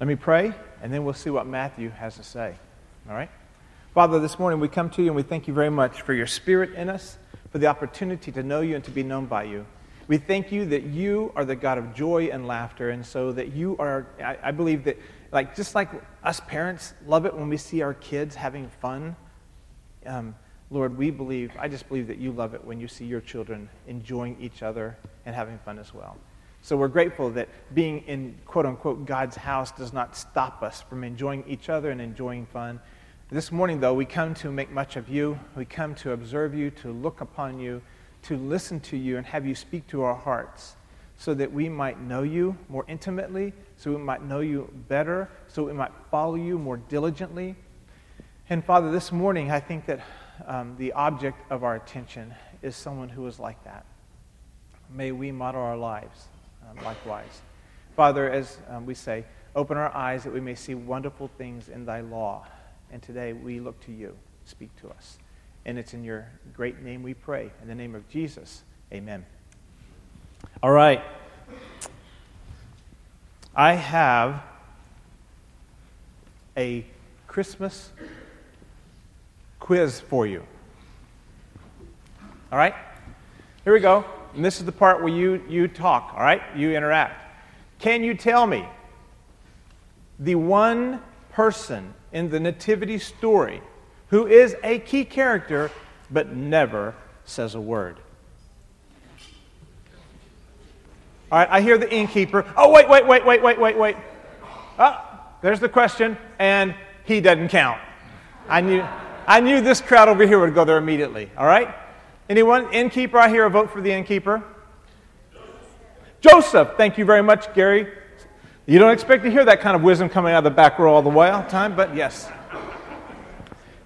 Let me pray, and then we'll see what Matthew has to say. All right? Father, this morning we come to you and we thank you very much for your spirit in us, for the opportunity to know you and to be known by you. We thank you that you are the God of joy and laughter, and so that you are, I, I believe that, like, just like us parents love it when we see our kids having fun. Um, Lord, we believe, I just believe that you love it when you see your children enjoying each other and having fun as well. So we're grateful that being in quote unquote God's house does not stop us from enjoying each other and enjoying fun. This morning, though, we come to make much of you. We come to observe you, to look upon you, to listen to you, and have you speak to our hearts so that we might know you more intimately, so we might know you better, so we might follow you more diligently. And Father, this morning, I think that um, the object of our attention is someone who is like that. May we model our lives um, likewise. Father, as um, we say, open our eyes that we may see wonderful things in thy law. And today we look to you. Speak to us. And it's in your great name we pray. In the name of Jesus, amen. All right. I have a Christmas quiz for you. All right? Here we go. And this is the part where you, you talk, all right? You interact. Can you tell me the one person in the Nativity story who is a key character but never says a word? All right, I hear the innkeeper. Oh, wait, wait, wait, wait, wait, wait, wait. Oh, there's the question, and he doesn't count. I knew, I knew this crowd over here would go there immediately, all right? Anyone? Innkeeper, I hear a vote for the innkeeper. Joseph. Thank you very much, Gary. You don't expect to hear that kind of wisdom coming out of the back row all the while time, but yes.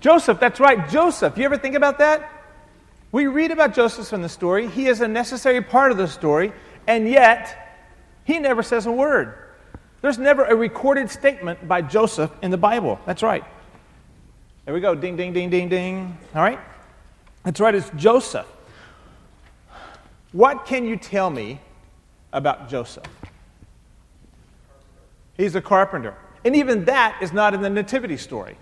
Joseph, that's right, Joseph. You ever think about that? We read about Joseph in the story. He is a necessary part of the story, and yet he never says a word. There's never a recorded statement by Joseph in the Bible. That's right. There we go. Ding, ding, ding, ding, ding. All right? That's right, it's Joseph. What can you tell me about Joseph? He's a carpenter. And even that is not in the nativity story.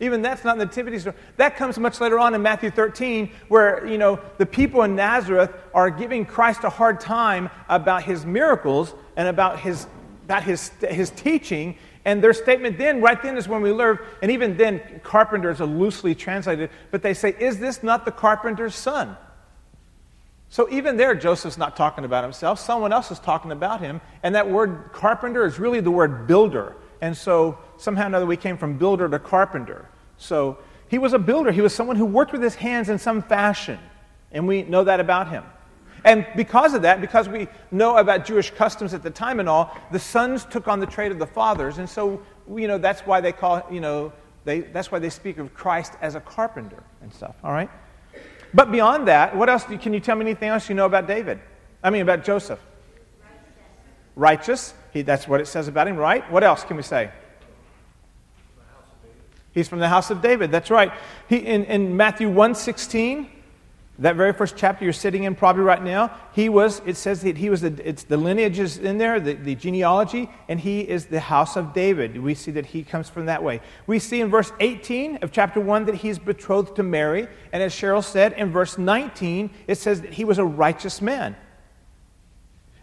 Even that's not in the nativity story. That comes much later on in Matthew 13, where, you know, the people in Nazareth are giving Christ a hard time about his miracles and about his, about his, his teaching. And their statement then, right then, is when we learn, and even then, carpenter is a loosely translated, but they say, Is this not the carpenter's son? So even there, Joseph's not talking about himself. Someone else is talking about him. And that word carpenter is really the word builder. And so somehow or another, we came from builder to carpenter. So he was a builder. He was someone who worked with his hands in some fashion. And we know that about him. And because of that, because we know about Jewish customs at the time and all, the sons took on the trade of the fathers. And so, you know, that's why they call, you know, they, that's why they speak of Christ as a carpenter and stuff, all right? But beyond that, what else, can you tell me anything else you know about David? I mean, about Joseph? Righteous. He, that's what it says about him, right? What else can we say? He's from the house of David. That's right. He, in, in Matthew 1.16, that very first chapter you're sitting in probably right now, he was, it says that he was, the, it's the lineage is in there, the, the genealogy, and he is the house of David. We see that he comes from that way. We see in verse 18 of chapter 1 that he's betrothed to Mary, and as Cheryl said, in verse 19, it says that he was a righteous man.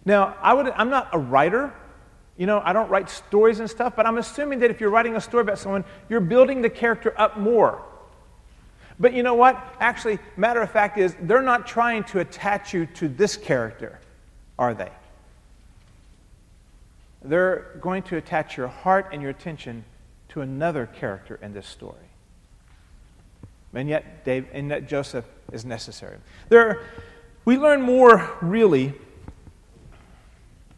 Now, I would, I'm not a writer, you know, I don't write stories and stuff, but I'm assuming that if you're writing a story about someone, you're building the character up more. But you know what? Actually, matter of fact is, they're not trying to attach you to this character, are they? They're going to attach your heart and your attention to another character in this story. And yet, Dave, and yet Joseph is necessary. There, we learn more really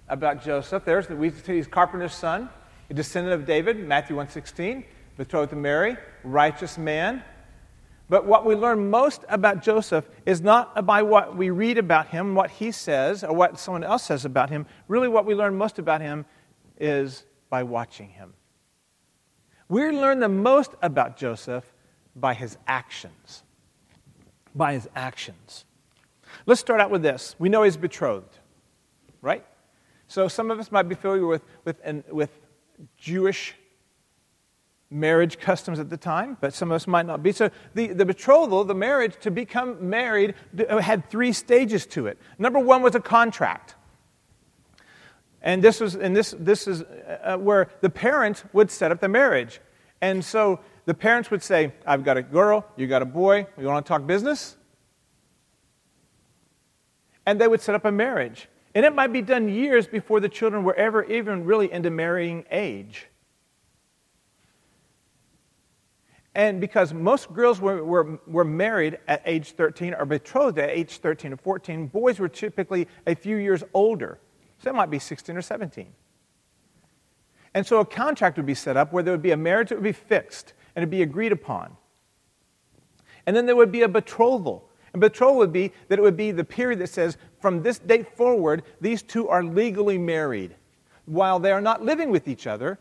about Joseph. There's the, we see he's carpenter's son, a descendant of David, Matthew 1.16, betrothed to Mary, righteous man, but what we learn most about Joseph is not by what we read about him, what he says, or what someone else says about him. Really, what we learn most about him is by watching him. We learn the most about Joseph by his actions. By his actions. Let's start out with this. We know he's betrothed, right? So some of us might be familiar with, with, with Jewish marriage customs at the time, but some of us might not be. So the, the betrothal, the marriage, to become married, had three stages to it. Number one was a contract. And this, was, and this, this is uh, where the parents would set up the marriage. And so the parents would say, I've got a girl, you got a boy, you want to talk business? And they would set up a marriage. And it might be done years before the children were ever even really into marrying age. And because most girls were, were, were married at age 13 or betrothed at age 13 or 14, boys were typically a few years older. So it might be 16 or 17. And so a contract would be set up where there would be a marriage that would be fixed and it'd be agreed upon. And then there would be a betrothal. And betrothal would be that it would be the period that says, from this date forward, these two are legally married. While they are not living with each other,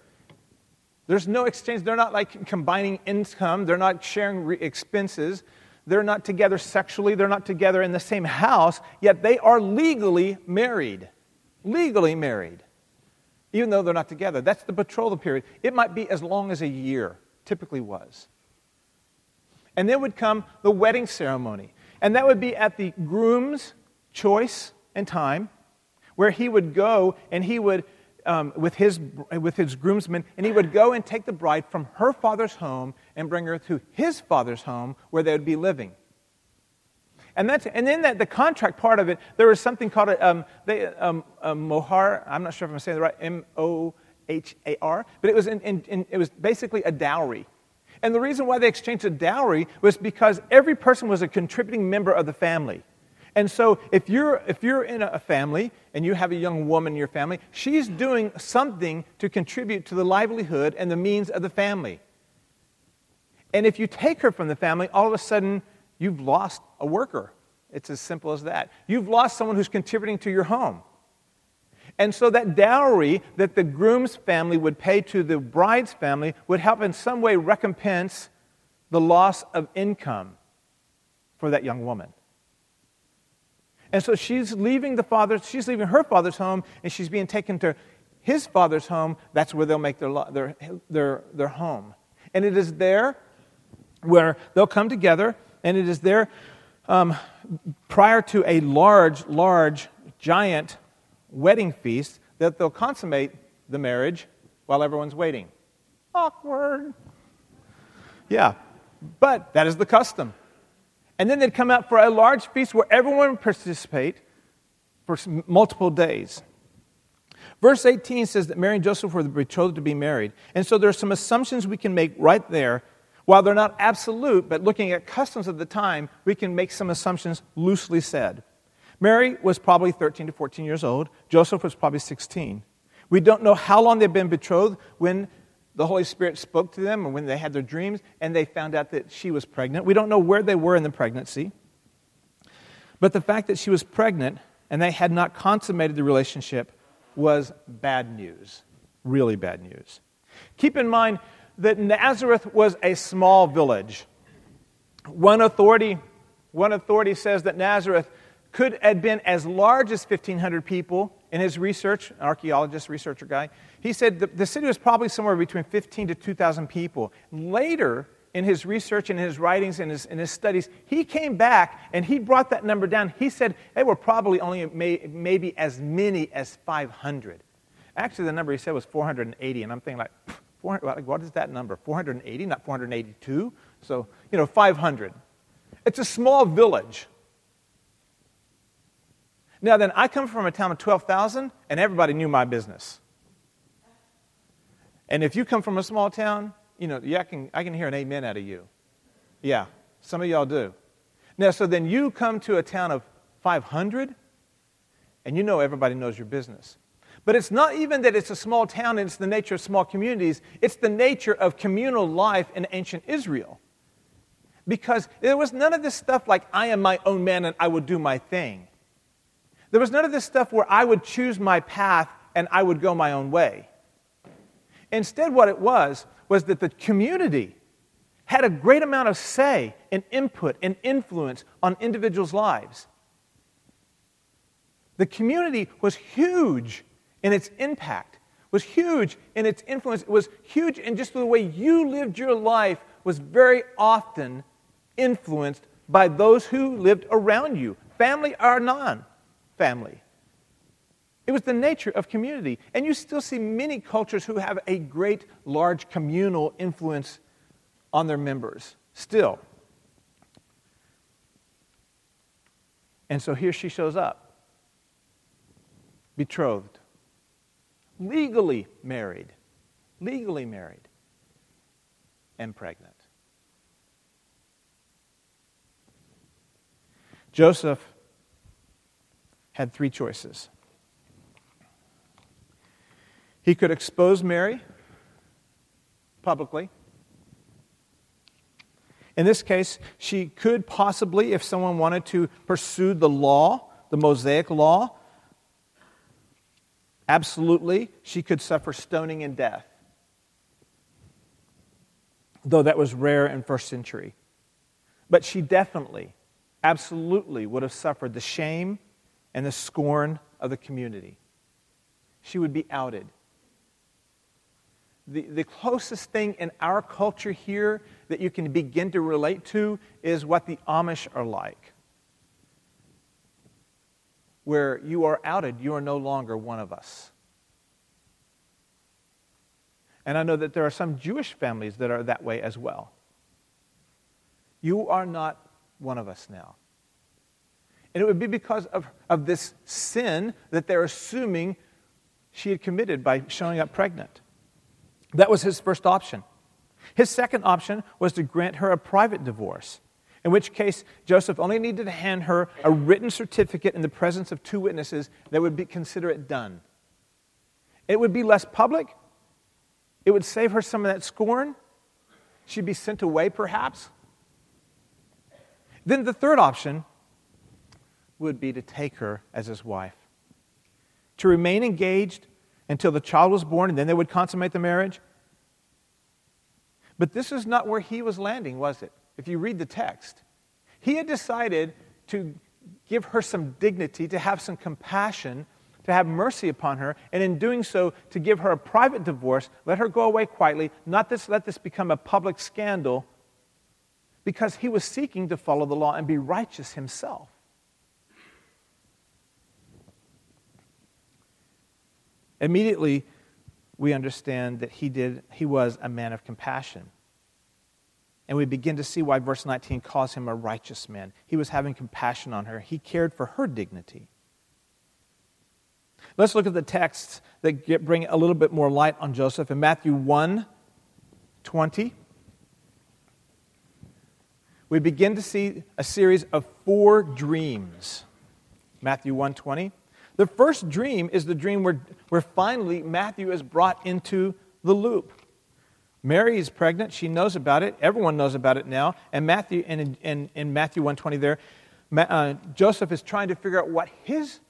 there's no exchange. They're not like combining income. They're not sharing re- expenses. They're not together sexually. They're not together in the same house, yet they are legally married. Legally married, even though they're not together. That's the betrothal period. It might be as long as a year, typically was. And then would come the wedding ceremony. And that would be at the groom's choice and time, where he would go and he would um, with, his, with his groomsmen, and he would go and take the bride from her father's home and bring her to his father's home where they would be living. And, that's, and then that, the contract part of it, there was something called a, um, they, um, a mohar. I'm not sure if I'm saying the right, M O H A R, but it was, in, in, in, it was basically a dowry. And the reason why they exchanged a dowry was because every person was a contributing member of the family. And so if you're, if you're in a family and you have a young woman in your family, she's doing something to contribute to the livelihood and the means of the family. And if you take her from the family, all of a sudden you've lost a worker. It's as simple as that. You've lost someone who's contributing to your home. And so that dowry that the groom's family would pay to the bride's family would help in some way recompense the loss of income for that young woman. And so she's leaving the father, she's leaving her father's home, and she's being taken to his father's home. That's where they'll make their, their, their, their home. And it is there where they'll come together, and it is there um, prior to a large, large, giant wedding feast that they'll consummate the marriage while everyone's waiting. Awkward. Yeah, but that is the custom. And then they'd come out for a large feast where everyone would participate for multiple days. Verse 18 says that Mary and Joseph were betrothed to be married. And so there are some assumptions we can make right there. While they're not absolute, but looking at customs of the time, we can make some assumptions loosely said. Mary was probably 13 to 14 years old. Joseph was probably 16. We don't know how long they've been betrothed when the Holy Spirit spoke to them or when they had their dreams and they found out that she was pregnant. We don't know where they were in the pregnancy. But the fact that she was pregnant and they had not consummated the relationship was bad news. Really bad news. Keep in mind that Nazareth was a small village. One authority, one authority says that Nazareth could have been as large as 1,500 people in his research, an archaeologist, researcher guy. He said the, the city was probably somewhere between 15 to 2,000 people. Later, in his research and his writings and his, in his studies, he came back and he brought that number down. He said they were probably only may, maybe as many as 500. Actually, the number he said was 480, and I'm thinking like, 400, what is that number? 480, not 482? So, you know, 500. It's a small village. Now, then, I come from a town of 12,000, and everybody knew my business. And if you come from a small town, you know, yeah, I can, I can hear an amen out of you. Yeah, some of y'all do. Now, so then you come to a town of 500, and you know everybody knows your business. But it's not even that it's a small town and it's the nature of small communities, it's the nature of communal life in ancient Israel. Because there was none of this stuff like, I am my own man and I will do my thing. There was none of this stuff where I would choose my path and I would go my own way. Instead, what it was, was that the community had a great amount of say and input and influence on individuals' lives. The community was huge in its impact. was huge in its influence. Was huge in just the way you lived your life was very often influenced by those who lived around you, family or non family. It was the nature of community. And you still see many cultures who have a great, large communal influence on their members, still. And so here she shows up, betrothed, legally married, legally married, and pregnant. Joseph had three choices. He could expose Mary publicly. In this case, she could possibly, if someone wanted to pursue the law, the Mosaic law, absolutely, she could suffer stoning and death. Though that was rare in first century. But she definitely, absolutely would have suffered the shame and the scorn of the community. She would be outed. The, the closest thing in our culture here that you can begin to relate to is what the Amish are like, where you are outed, you are no longer one of us. And I know that there are some Jewish families that are that way as well. You are not one of us now. And it would be because of, of this sin that they're assuming she had committed by showing up pregnant. That was his first option. His second option was to grant her a private divorce, in which case Joseph only needed to hand her a written certificate in the presence of two witnesses that would be, consider it done. It would be less public. It would save her some of that scorn. She'd be sent away, perhaps. Then the third option would be to take her as his wife, to remain engaged until the child was born, and then they would consummate the marriage. But this is not where he was landing, was it? If you read the text, he had decided to give her some dignity, to have some compassion, to have mercy upon her, and in doing so, to give her a private divorce, let her go away quietly, not this, let this become a public scandal, because he was seeking to follow the law and be righteous himself. Immediately, we understand that he, did, he was a man of compassion. And we begin to see why verse 19 calls him a righteous man. He was having compassion on her, he cared for her dignity. Let's look at the texts that get, bring a little bit more light on Joseph. In Matthew 1 20, we begin to see a series of four dreams. Matthew 1 20. The first dream is the dream where, where finally Matthew is brought into the loop. Mary is pregnant. She knows about it. Everyone knows about it now. And Matthew, in, in, in Matthew 120 there, uh, Joseph is trying to figure out what his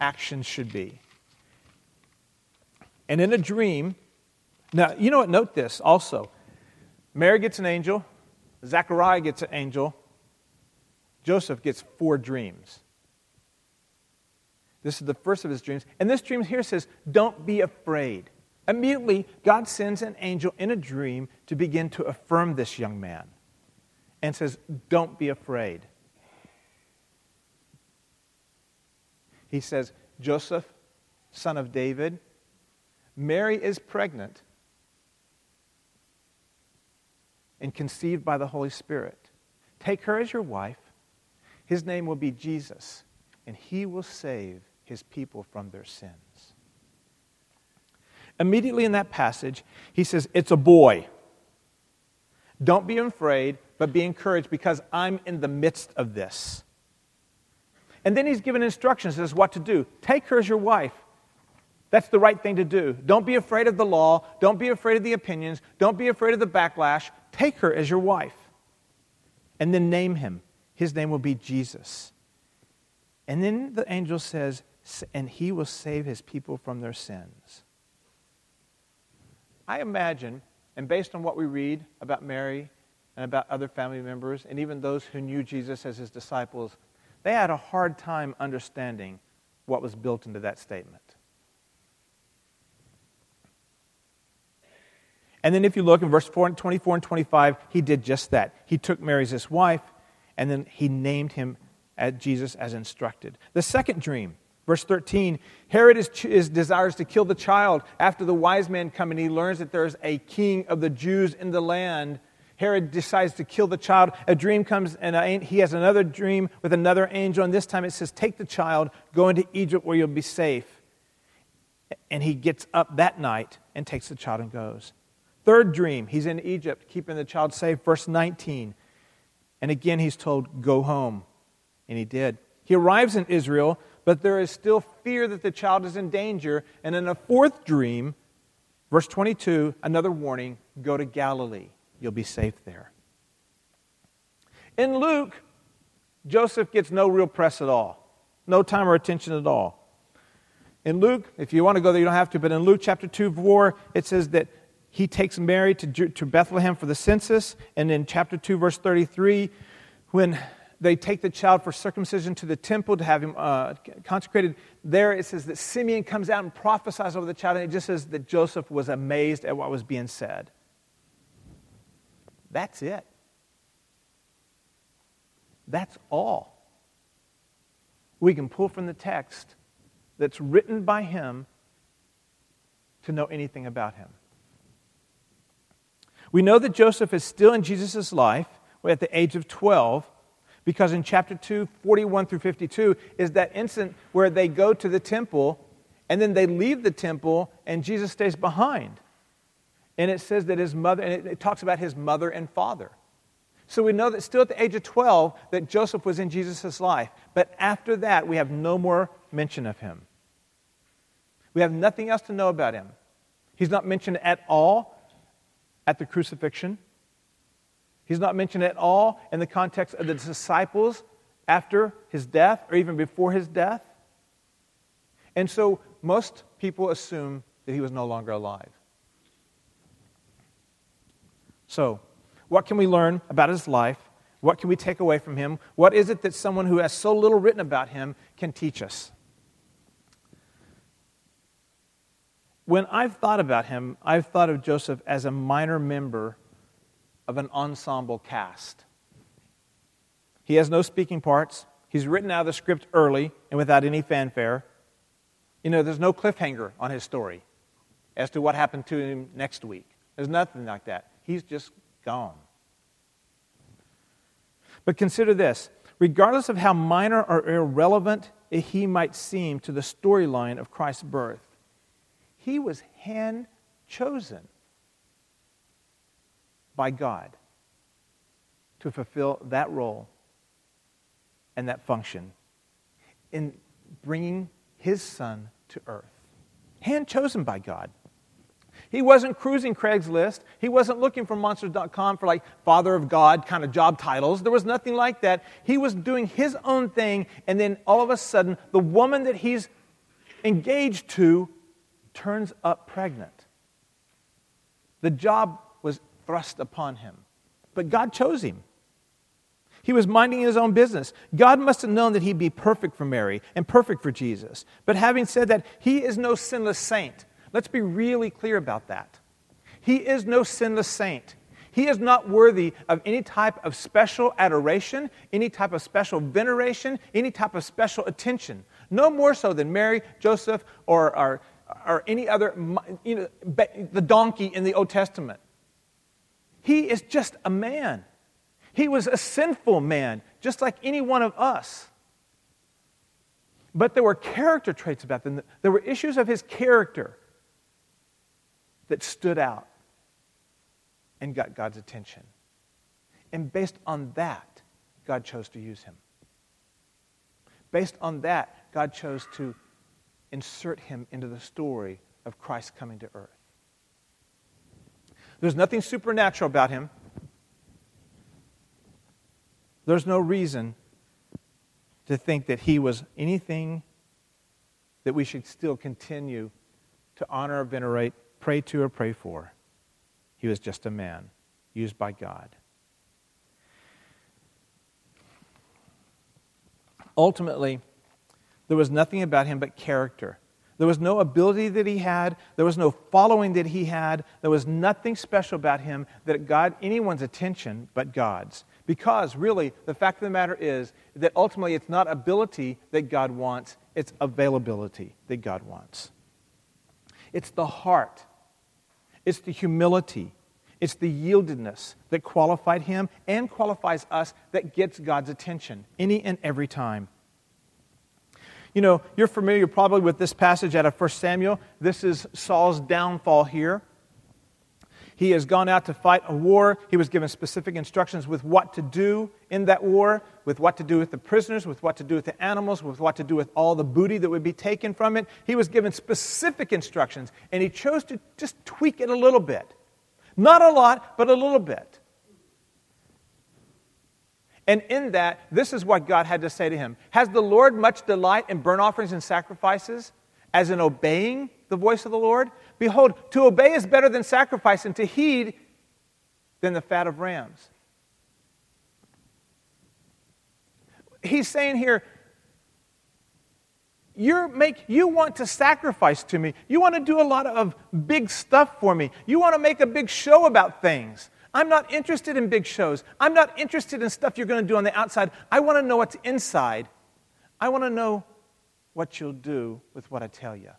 actions should be. And in a dream, now, you know what? Note this also. Mary gets an angel. Zechariah gets an angel. Joseph gets four dreams. This is the first of his dreams. And this dream here says, Don't be afraid. Immediately, God sends an angel in a dream to begin to affirm this young man and says, Don't be afraid. He says, Joseph, son of David, Mary is pregnant and conceived by the Holy Spirit. Take her as your wife. His name will be Jesus, and he will save his people from their sins. Immediately in that passage, he says, It's a boy. Don't be afraid, but be encouraged because I'm in the midst of this. And then he's given instructions as what to do. Take her as your wife. That's the right thing to do. Don't be afraid of the law. Don't be afraid of the opinions. Don't be afraid of the backlash. Take her as your wife. And then name him. His name will be Jesus. And then the angel says, and he will save his people from their sins. I imagine, and based on what we read about Mary and about other family members, and even those who knew Jesus as his disciples, they had a hard time understanding what was built into that statement. And then if you look in verse 24 and 25, he did just that. He took Mary as his wife, and then he named him as Jesus as instructed. The second dream, verse 13, Herod is, is, desires to kill the child. After the wise men come and he learns that there's a king of the Jews in the land, Herod decides to kill the child. A dream comes, and he has another dream with another angel, and this time it says, Take the child, go into Egypt where you'll be safe. And he gets up that night and takes the child and goes. Third dream, he's in Egypt, keeping the child safe. Verse 19. And again, he's told, Go home. And he did. He arrives in Israel, but there is still fear that the child is in danger. And in a fourth dream, verse 22, another warning go to Galilee. You'll be safe there. In Luke, Joseph gets no real press at all, no time or attention at all. In Luke, if you want to go there, you don't have to, but in Luke chapter 2, 4, it says that he takes Mary to, to Bethlehem for the census. And in chapter 2, verse 33, when they take the child for circumcision to the temple to have him uh, consecrated, there it says that Simeon comes out and prophesies over the child, and it just says that Joseph was amazed at what was being said. That's it. That's all we can pull from the text that's written by him to know anything about him. We know that Joseph is still in Jesus' life at the age of 12 because in chapter 2, 41 through 52, is that instant where they go to the temple and then they leave the temple and Jesus stays behind. And it says that his mother, and it, it talks about his mother and father. So we know that still at the age of 12 that Joseph was in Jesus' life. But after that, we have no more mention of him. We have nothing else to know about him. He's not mentioned at all at the crucifixion. He's not mentioned at all in the context of the disciples after his death or even before his death. And so most people assume that he was no longer alive. So, what can we learn about his life? What can we take away from him? What is it that someone who has so little written about him can teach us? When I've thought about him, I've thought of Joseph as a minor member of an ensemble cast. He has no speaking parts. He's written out of the script early and without any fanfare. You know, there's no cliffhanger on his story as to what happened to him next week. There's nothing like that. He's just gone. But consider this regardless of how minor or irrelevant he might seem to the storyline of Christ's birth, he was hand chosen by God to fulfill that role and that function in bringing his son to earth. Hand chosen by God. He wasn't cruising Craigslist. He wasn't looking for monsters.com for like Father of God kind of job titles. There was nothing like that. He was doing his own thing, and then all of a sudden, the woman that he's engaged to turns up pregnant. The job thrust upon him, but God chose him. He was minding his own business. God must have known that he'd be perfect for Mary and perfect for Jesus. But having said that, he is no sinless saint. Let's be really clear about that. He is no sinless saint. He is not worthy of any type of special adoration, any type of special veneration, any type of special attention. No more so than Mary, Joseph, or, or or any other, you know, the donkey in the Old Testament. He is just a man. He was a sinful man, just like any one of us. But there were character traits about them. There were issues of his character that stood out and got God's attention. And based on that, God chose to use him. Based on that, God chose to insert him into the story of Christ coming to earth. There's nothing supernatural about him. There's no reason to think that he was anything that we should still continue to honor or venerate, pray to or pray for. He was just a man used by God. Ultimately, there was nothing about him but character. There was no ability that he had. There was no following that he had. There was nothing special about him that got anyone's attention but God's. Because really, the fact of the matter is that ultimately it's not ability that God wants, it's availability that God wants. It's the heart, it's the humility, it's the yieldedness that qualified him and qualifies us that gets God's attention any and every time. You know, you're familiar probably with this passage out of 1 Samuel. This is Saul's downfall here. He has gone out to fight a war. He was given specific instructions with what to do in that war, with what to do with the prisoners, with what to do with the animals, with what to do with all the booty that would be taken from it. He was given specific instructions, and he chose to just tweak it a little bit. Not a lot, but a little bit. And in that, this is what God had to say to him Has the Lord much delight in burnt offerings and sacrifices, as in obeying the voice of the Lord? Behold, to obey is better than sacrifice, and to heed than the fat of rams. He's saying here, you make, you want to sacrifice to me. You want to do a lot of big stuff for me. You want to make a big show about things. I'm not interested in big shows. I'm not interested in stuff you're going to do on the outside. I want to know what's inside. I want to know what you'll do with what I tell you.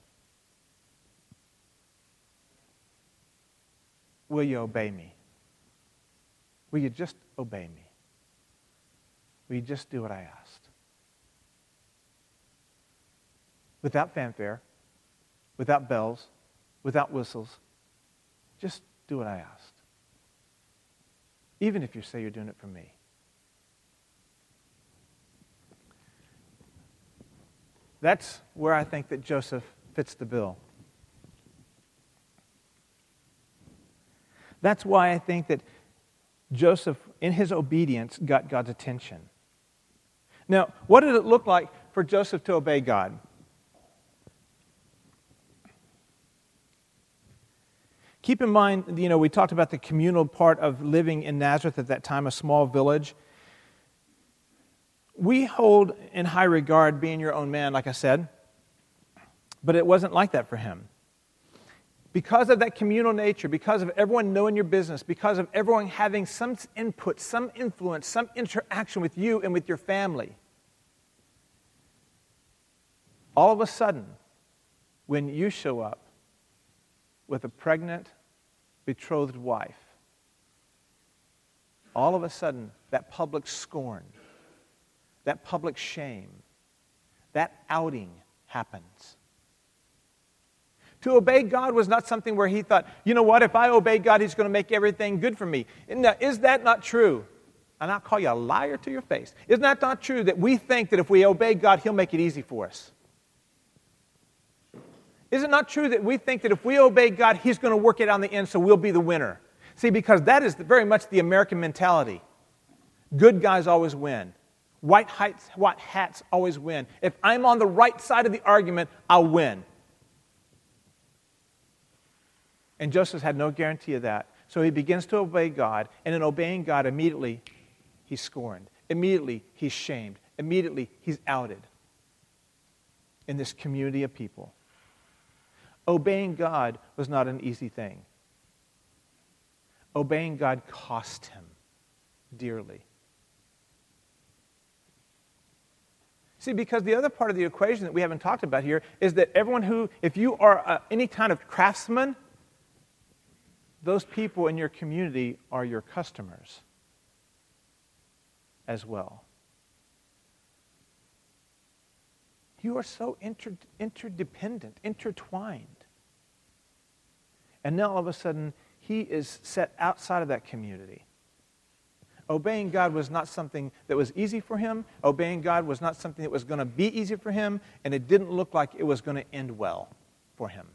Will you obey me? Will you just obey me? Will you just do what I asked? Without fanfare, without bells, without whistles, just do what I asked even if you say you're doing it for me. That's where I think that Joseph fits the bill. That's why I think that Joseph, in his obedience, got God's attention. Now, what did it look like for Joseph to obey God? Keep in mind, you know, we talked about the communal part of living in Nazareth at that time, a small village. We hold in high regard being your own man, like I said, but it wasn't like that for him. Because of that communal nature, because of everyone knowing your business, because of everyone having some input, some influence, some interaction with you and with your family, all of a sudden, when you show up with a pregnant, betrothed wife, all of a sudden, that public scorn, that public shame, that outing happens. To obey God was not something where he thought, you know what, if I obey God, he's going to make everything good for me. Now, is that not true? And I'll call you a liar to your face. Isn't that not true that we think that if we obey God, he'll make it easy for us? Is it not true that we think that if we obey God, He's going to work it on the end so we'll be the winner? See, because that is very much the American mentality. Good guys always win. White white hats always win. If I'm on the right side of the argument, I'll win. And Joseph had no guarantee of that. So he begins to obey God, and in obeying God, immediately he's scorned. Immediately he's shamed. Immediately he's outed in this community of people. Obeying God was not an easy thing. Obeying God cost him dearly. See, because the other part of the equation that we haven't talked about here is that everyone who, if you are uh, any kind of craftsman, those people in your community are your customers as well. You are so inter- interdependent, intertwined. And now all of a sudden, he is set outside of that community. Obeying God was not something that was easy for him. Obeying God was not something that was going to be easy for him, and it didn't look like it was going to end well for him.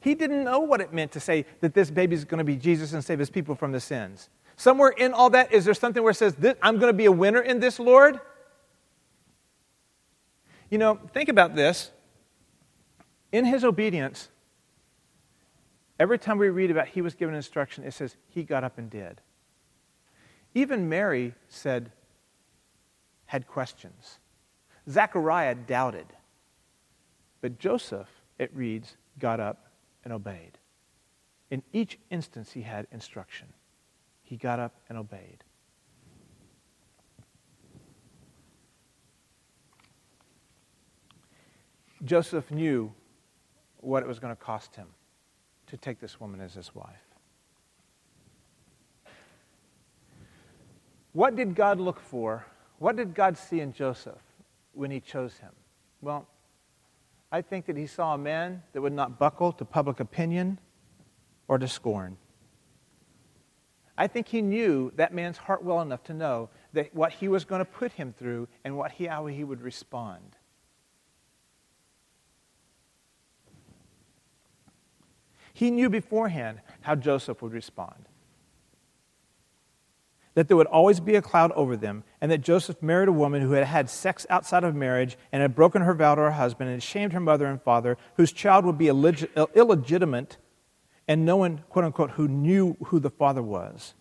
He didn't know what it meant to say that this baby is going to be Jesus and save his people from the sins. Somewhere in all that, is there something where it says, I'm going to be a winner in this, Lord? You know, think about this. In his obedience, every time we read about he was given instruction, it says he got up and did. Even Mary said, had questions. Zechariah doubted. But Joseph, it reads, got up and obeyed. In each instance, he had instruction. He got up and obeyed. Joseph knew what it was going to cost him to take this woman as his wife. What did God look for? What did God see in Joseph when he chose him? Well, I think that he saw a man that would not buckle to public opinion or to scorn. I think he knew that man's heart well enough to know that what he was going to put him through and what he, how he would respond. He knew beforehand how Joseph would respond. That there would always be a cloud over them, and that Joseph married a woman who had had sex outside of marriage and had broken her vow to her husband and shamed her mother and father, whose child would be illeg- illegitimate, and no one, quote unquote, who knew who the father was.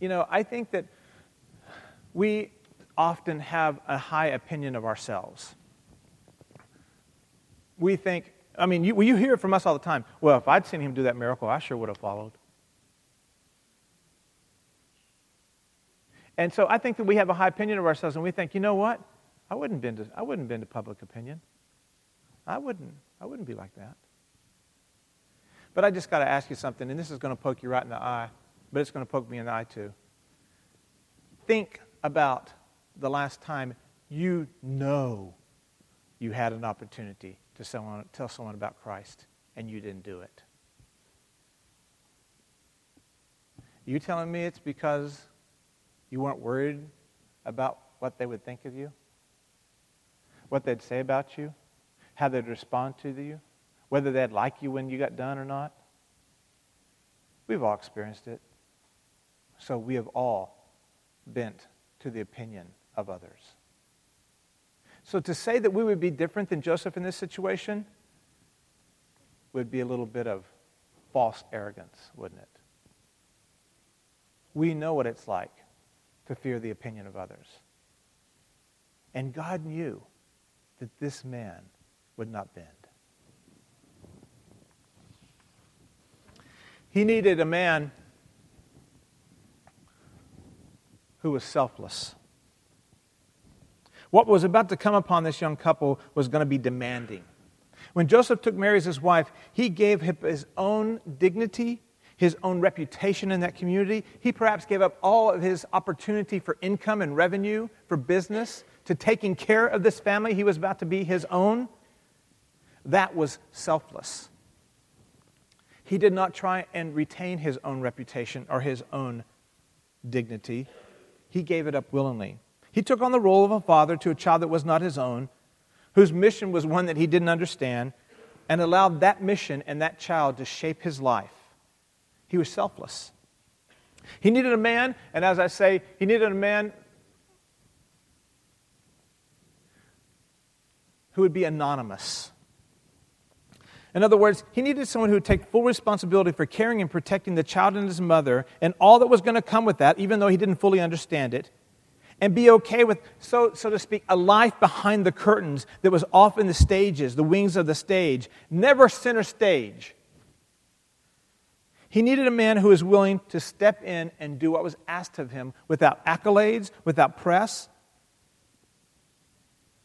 You know, I think that we often have a high opinion of ourselves we think, I mean, you, you hear it from us all the time. Well, if I'd seen him do that miracle, I sure would have followed. And so I think that we have a high opinion of ourselves, and we think, you know what? I wouldn't bend to, I wouldn't bend to public opinion. I wouldn't. I wouldn't be like that. But I just got to ask you something, and this is going to poke you right in the eye, but it's going to poke me in the eye too. Think about the last time you know you had an opportunity to someone, tell someone about Christ and you didn't do it? You telling me it's because you weren't worried about what they would think of you? What they'd say about you? How they'd respond to you? Whether they'd like you when you got done or not? We've all experienced it. So we have all bent to the opinion of others. So to say that we would be different than Joseph in this situation would be a little bit of false arrogance, wouldn't it? We know what it's like to fear the opinion of others. And God knew that this man would not bend. He needed a man who was selfless. What was about to come upon this young couple was going to be demanding. When Joseph took Mary as his wife, he gave up his own dignity, his own reputation in that community. He perhaps gave up all of his opportunity for income and revenue, for business, to taking care of this family he was about to be his own. That was selfless. He did not try and retain his own reputation or his own dignity. He gave it up willingly. He took on the role of a father to a child that was not his own, whose mission was one that he didn't understand, and allowed that mission and that child to shape his life. He was selfless. He needed a man, and as I say, he needed a man who would be anonymous. In other words, he needed someone who would take full responsibility for caring and protecting the child and his mother and all that was going to come with that, even though he didn't fully understand it and be okay with, so, so to speak, a life behind the curtains that was off in the stages, the wings of the stage, never center stage. He needed a man who was willing to step in and do what was asked of him without accolades, without press,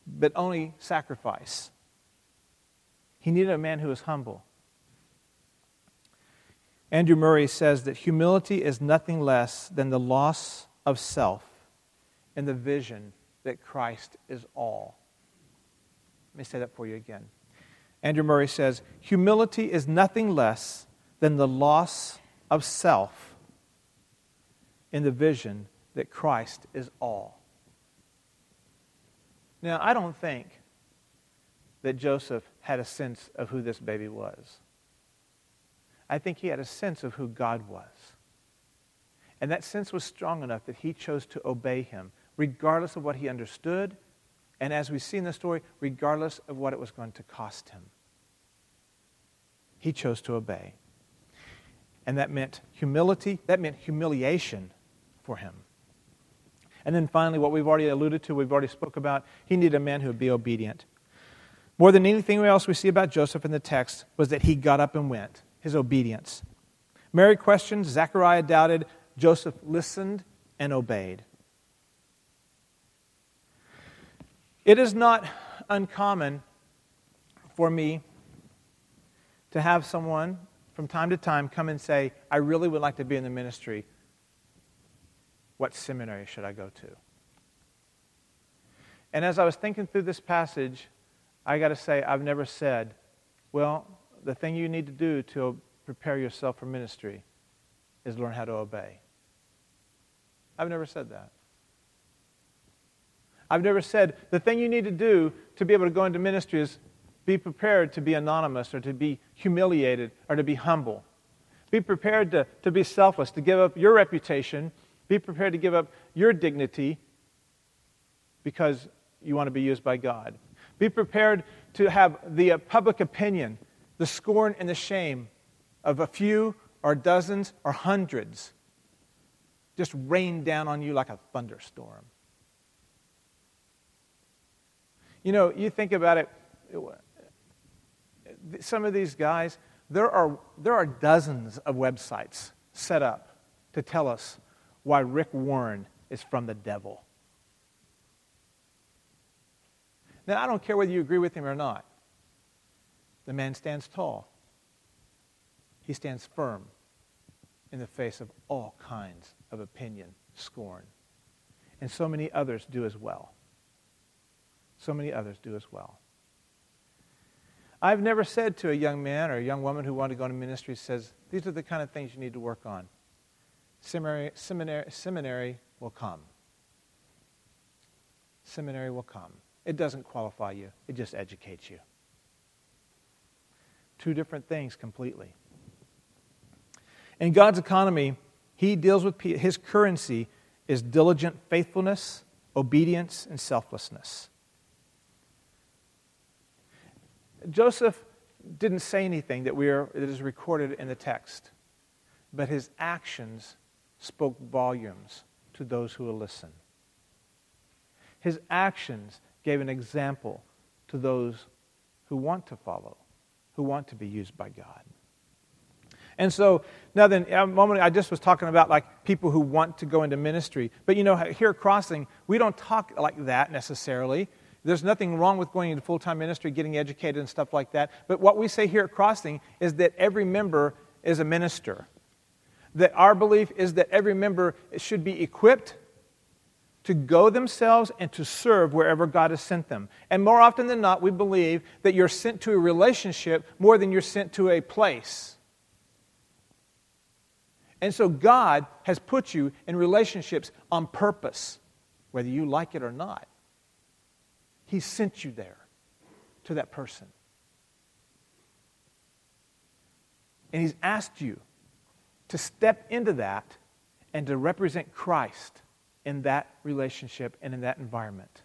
but only sacrifice. He needed a man who was humble. Andrew Murray says that humility is nothing less than the loss of self and the vision that Christ is all. Let me say that for you again. Andrew Murray says humility is nothing less than the loss of self in the vision that Christ is all. Now, I don't think that Joseph had a sense of who this baby was. I think he had a sense of who God was. And that sense was strong enough that he chose to obey him regardless of what he understood, and as we see in the story, regardless of what it was going to cost him. He chose to obey. And that meant humility, that meant humiliation for him. And then finally, what we've already alluded to, we've already spoke about, he needed a man who would be obedient. More than anything else we see about Joseph in the text was that he got up and went, his obedience. Mary questioned, Zechariah doubted, Joseph listened and obeyed. It is not uncommon for me to have someone from time to time come and say, I really would like to be in the ministry. What seminary should I go to? And as I was thinking through this passage, I got to say, I've never said, well, the thing you need to do to prepare yourself for ministry is learn how to obey. I've never said that. I've never said the thing you need to do to be able to go into ministry is be prepared to be anonymous or to be humiliated or to be humble. Be prepared to, to be selfless, to give up your reputation. Be prepared to give up your dignity because you want to be used by God. Be prepared to have the uh, public opinion, the scorn and the shame of a few or dozens or hundreds just rain down on you like a thunderstorm. You know, you think about it, some of these guys, there are, there are dozens of websites set up to tell us why Rick Warren is from the devil. Now, I don't care whether you agree with him or not. The man stands tall. He stands firm in the face of all kinds of opinion, scorn. And so many others do as well. So many others do as well. I've never said to a young man or a young woman who wanted to go into ministry, says, these are the kind of things you need to work on. Seminary, seminary, seminary will come. Seminary will come. It doesn't qualify you, it just educates you. Two different things completely. In God's economy, He deals with His currency is diligent faithfulness, obedience, and selflessness. Joseph didn't say anything that, we are, that is recorded in the text, but his actions spoke volumes to those who will listen. His actions gave an example to those who want to follow, who want to be used by God. And so, now then, a moment I just was talking about like people who want to go into ministry. But you know, here at Crossing, we don't talk like that necessarily. There's nothing wrong with going into full time ministry, getting educated, and stuff like that. But what we say here at Crossing is that every member is a minister. That our belief is that every member should be equipped to go themselves and to serve wherever God has sent them. And more often than not, we believe that you're sent to a relationship more than you're sent to a place. And so God has put you in relationships on purpose, whether you like it or not. He sent you there to that person. And He's asked you to step into that and to represent Christ in that relationship and in that environment.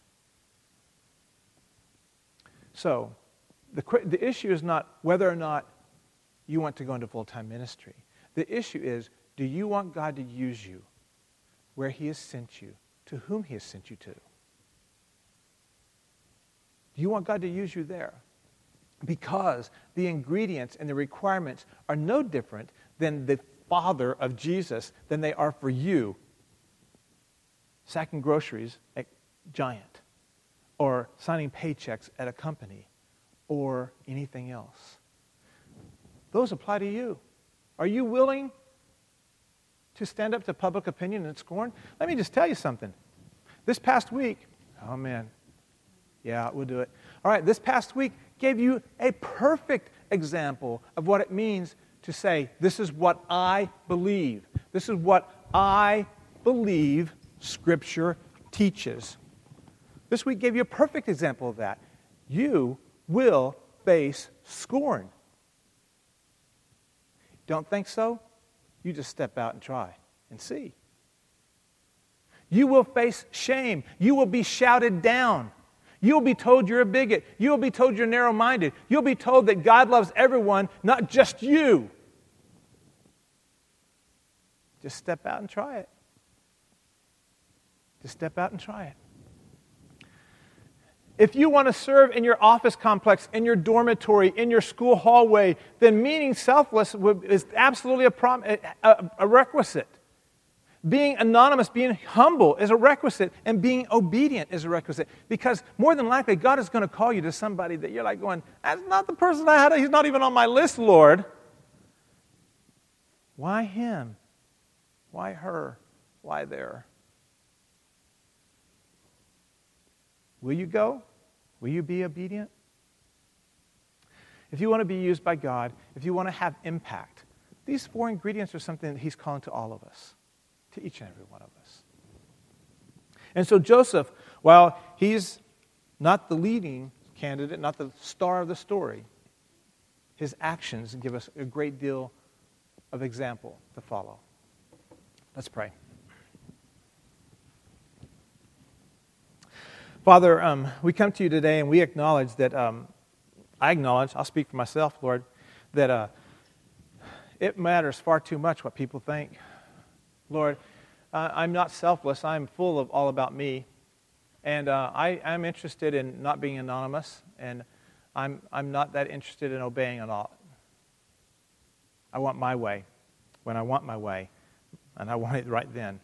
So, the, the issue is not whether or not you want to go into full time ministry. The issue is do you want God to use you where He has sent you, to whom He has sent you to? Do you want God to use you there? Because the ingredients and the requirements are no different than the Father of Jesus than they are for you sacking groceries at Giant or signing paychecks at a company or anything else. Those apply to you. Are you willing to stand up to public opinion and scorn? Let me just tell you something. This past week, oh man, yeah, we'll do it. All right, this past week gave you a perfect example of what it means to say, This is what I believe. This is what I believe Scripture teaches. This week gave you a perfect example of that. You will face scorn. Don't think so? You just step out and try and see. You will face shame. You will be shouted down. You'll be told you're a bigot. You'll be told you're narrow minded. You'll be told that God loves everyone, not just you. Just step out and try it. Just step out and try it. If you want to serve in your office complex, in your dormitory, in your school hallway, then meaning selfless is absolutely a, prom- a, a requisite. Being anonymous, being humble is a requisite, and being obedient is a requisite. Because more than likely, God is going to call you to somebody that you're like going, That's not the person I had. He's not even on my list, Lord. Why him? Why her? Why there? Will you go? Will you be obedient? If you want to be used by God, if you want to have impact, these four ingredients are something that He's calling to all of us, to each and every one of us. And so Joseph, while he's not the leading candidate, not the star of the story, his actions give us a great deal of example to follow. Let's pray. Father, um, we come to you today and we acknowledge that, um, I acknowledge, I'll speak for myself, Lord, that uh, it matters far too much what people think. Lord, uh, I'm not selfless, I'm full of all about me. And uh, I, am interested in not being anonymous, and I'm, I'm not that interested in obeying at all. I want my way when I want my way, and I want it right then.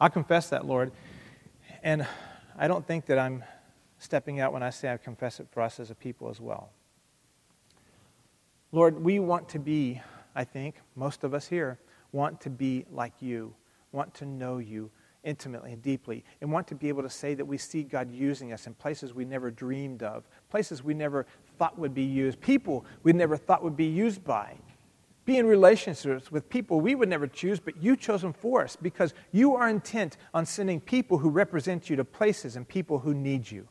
I confess that, Lord. And I don't think that I'm stepping out when I say I confess it for us as a people as well. Lord, we want to be, I think, most of us here want to be like you, want to know you intimately and deeply, and want to be able to say that we see God using us in places we never dreamed of, places we never thought would be used, people we never thought would be used by be in relationships with people we would never choose, but you chose them for us because you are intent on sending people who represent you to places and people who need you.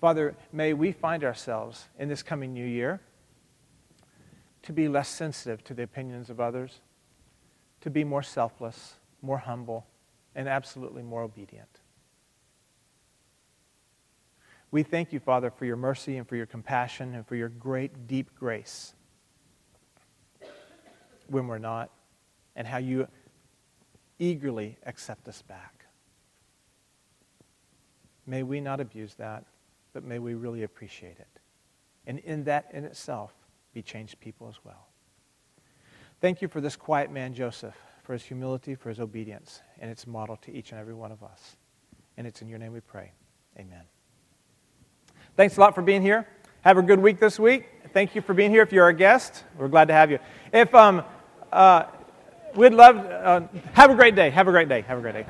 Father, may we find ourselves in this coming new year to be less sensitive to the opinions of others, to be more selfless, more humble, and absolutely more obedient. We thank you, Father, for your mercy and for your compassion and for your great, deep grace when we're not, and how you eagerly accept us back. May we not abuse that, but may we really appreciate it. And in that in itself, be changed people as well. Thank you for this quiet man, Joseph, for his humility, for his obedience, and its model to each and every one of us. And it's in your name we pray. Amen. Thanks a lot for being here. Have a good week this week. Thank you for being here. If you're a guest, we're glad to have you. If um, uh, we'd love, uh, have a great day. Have a great day. Have a great day.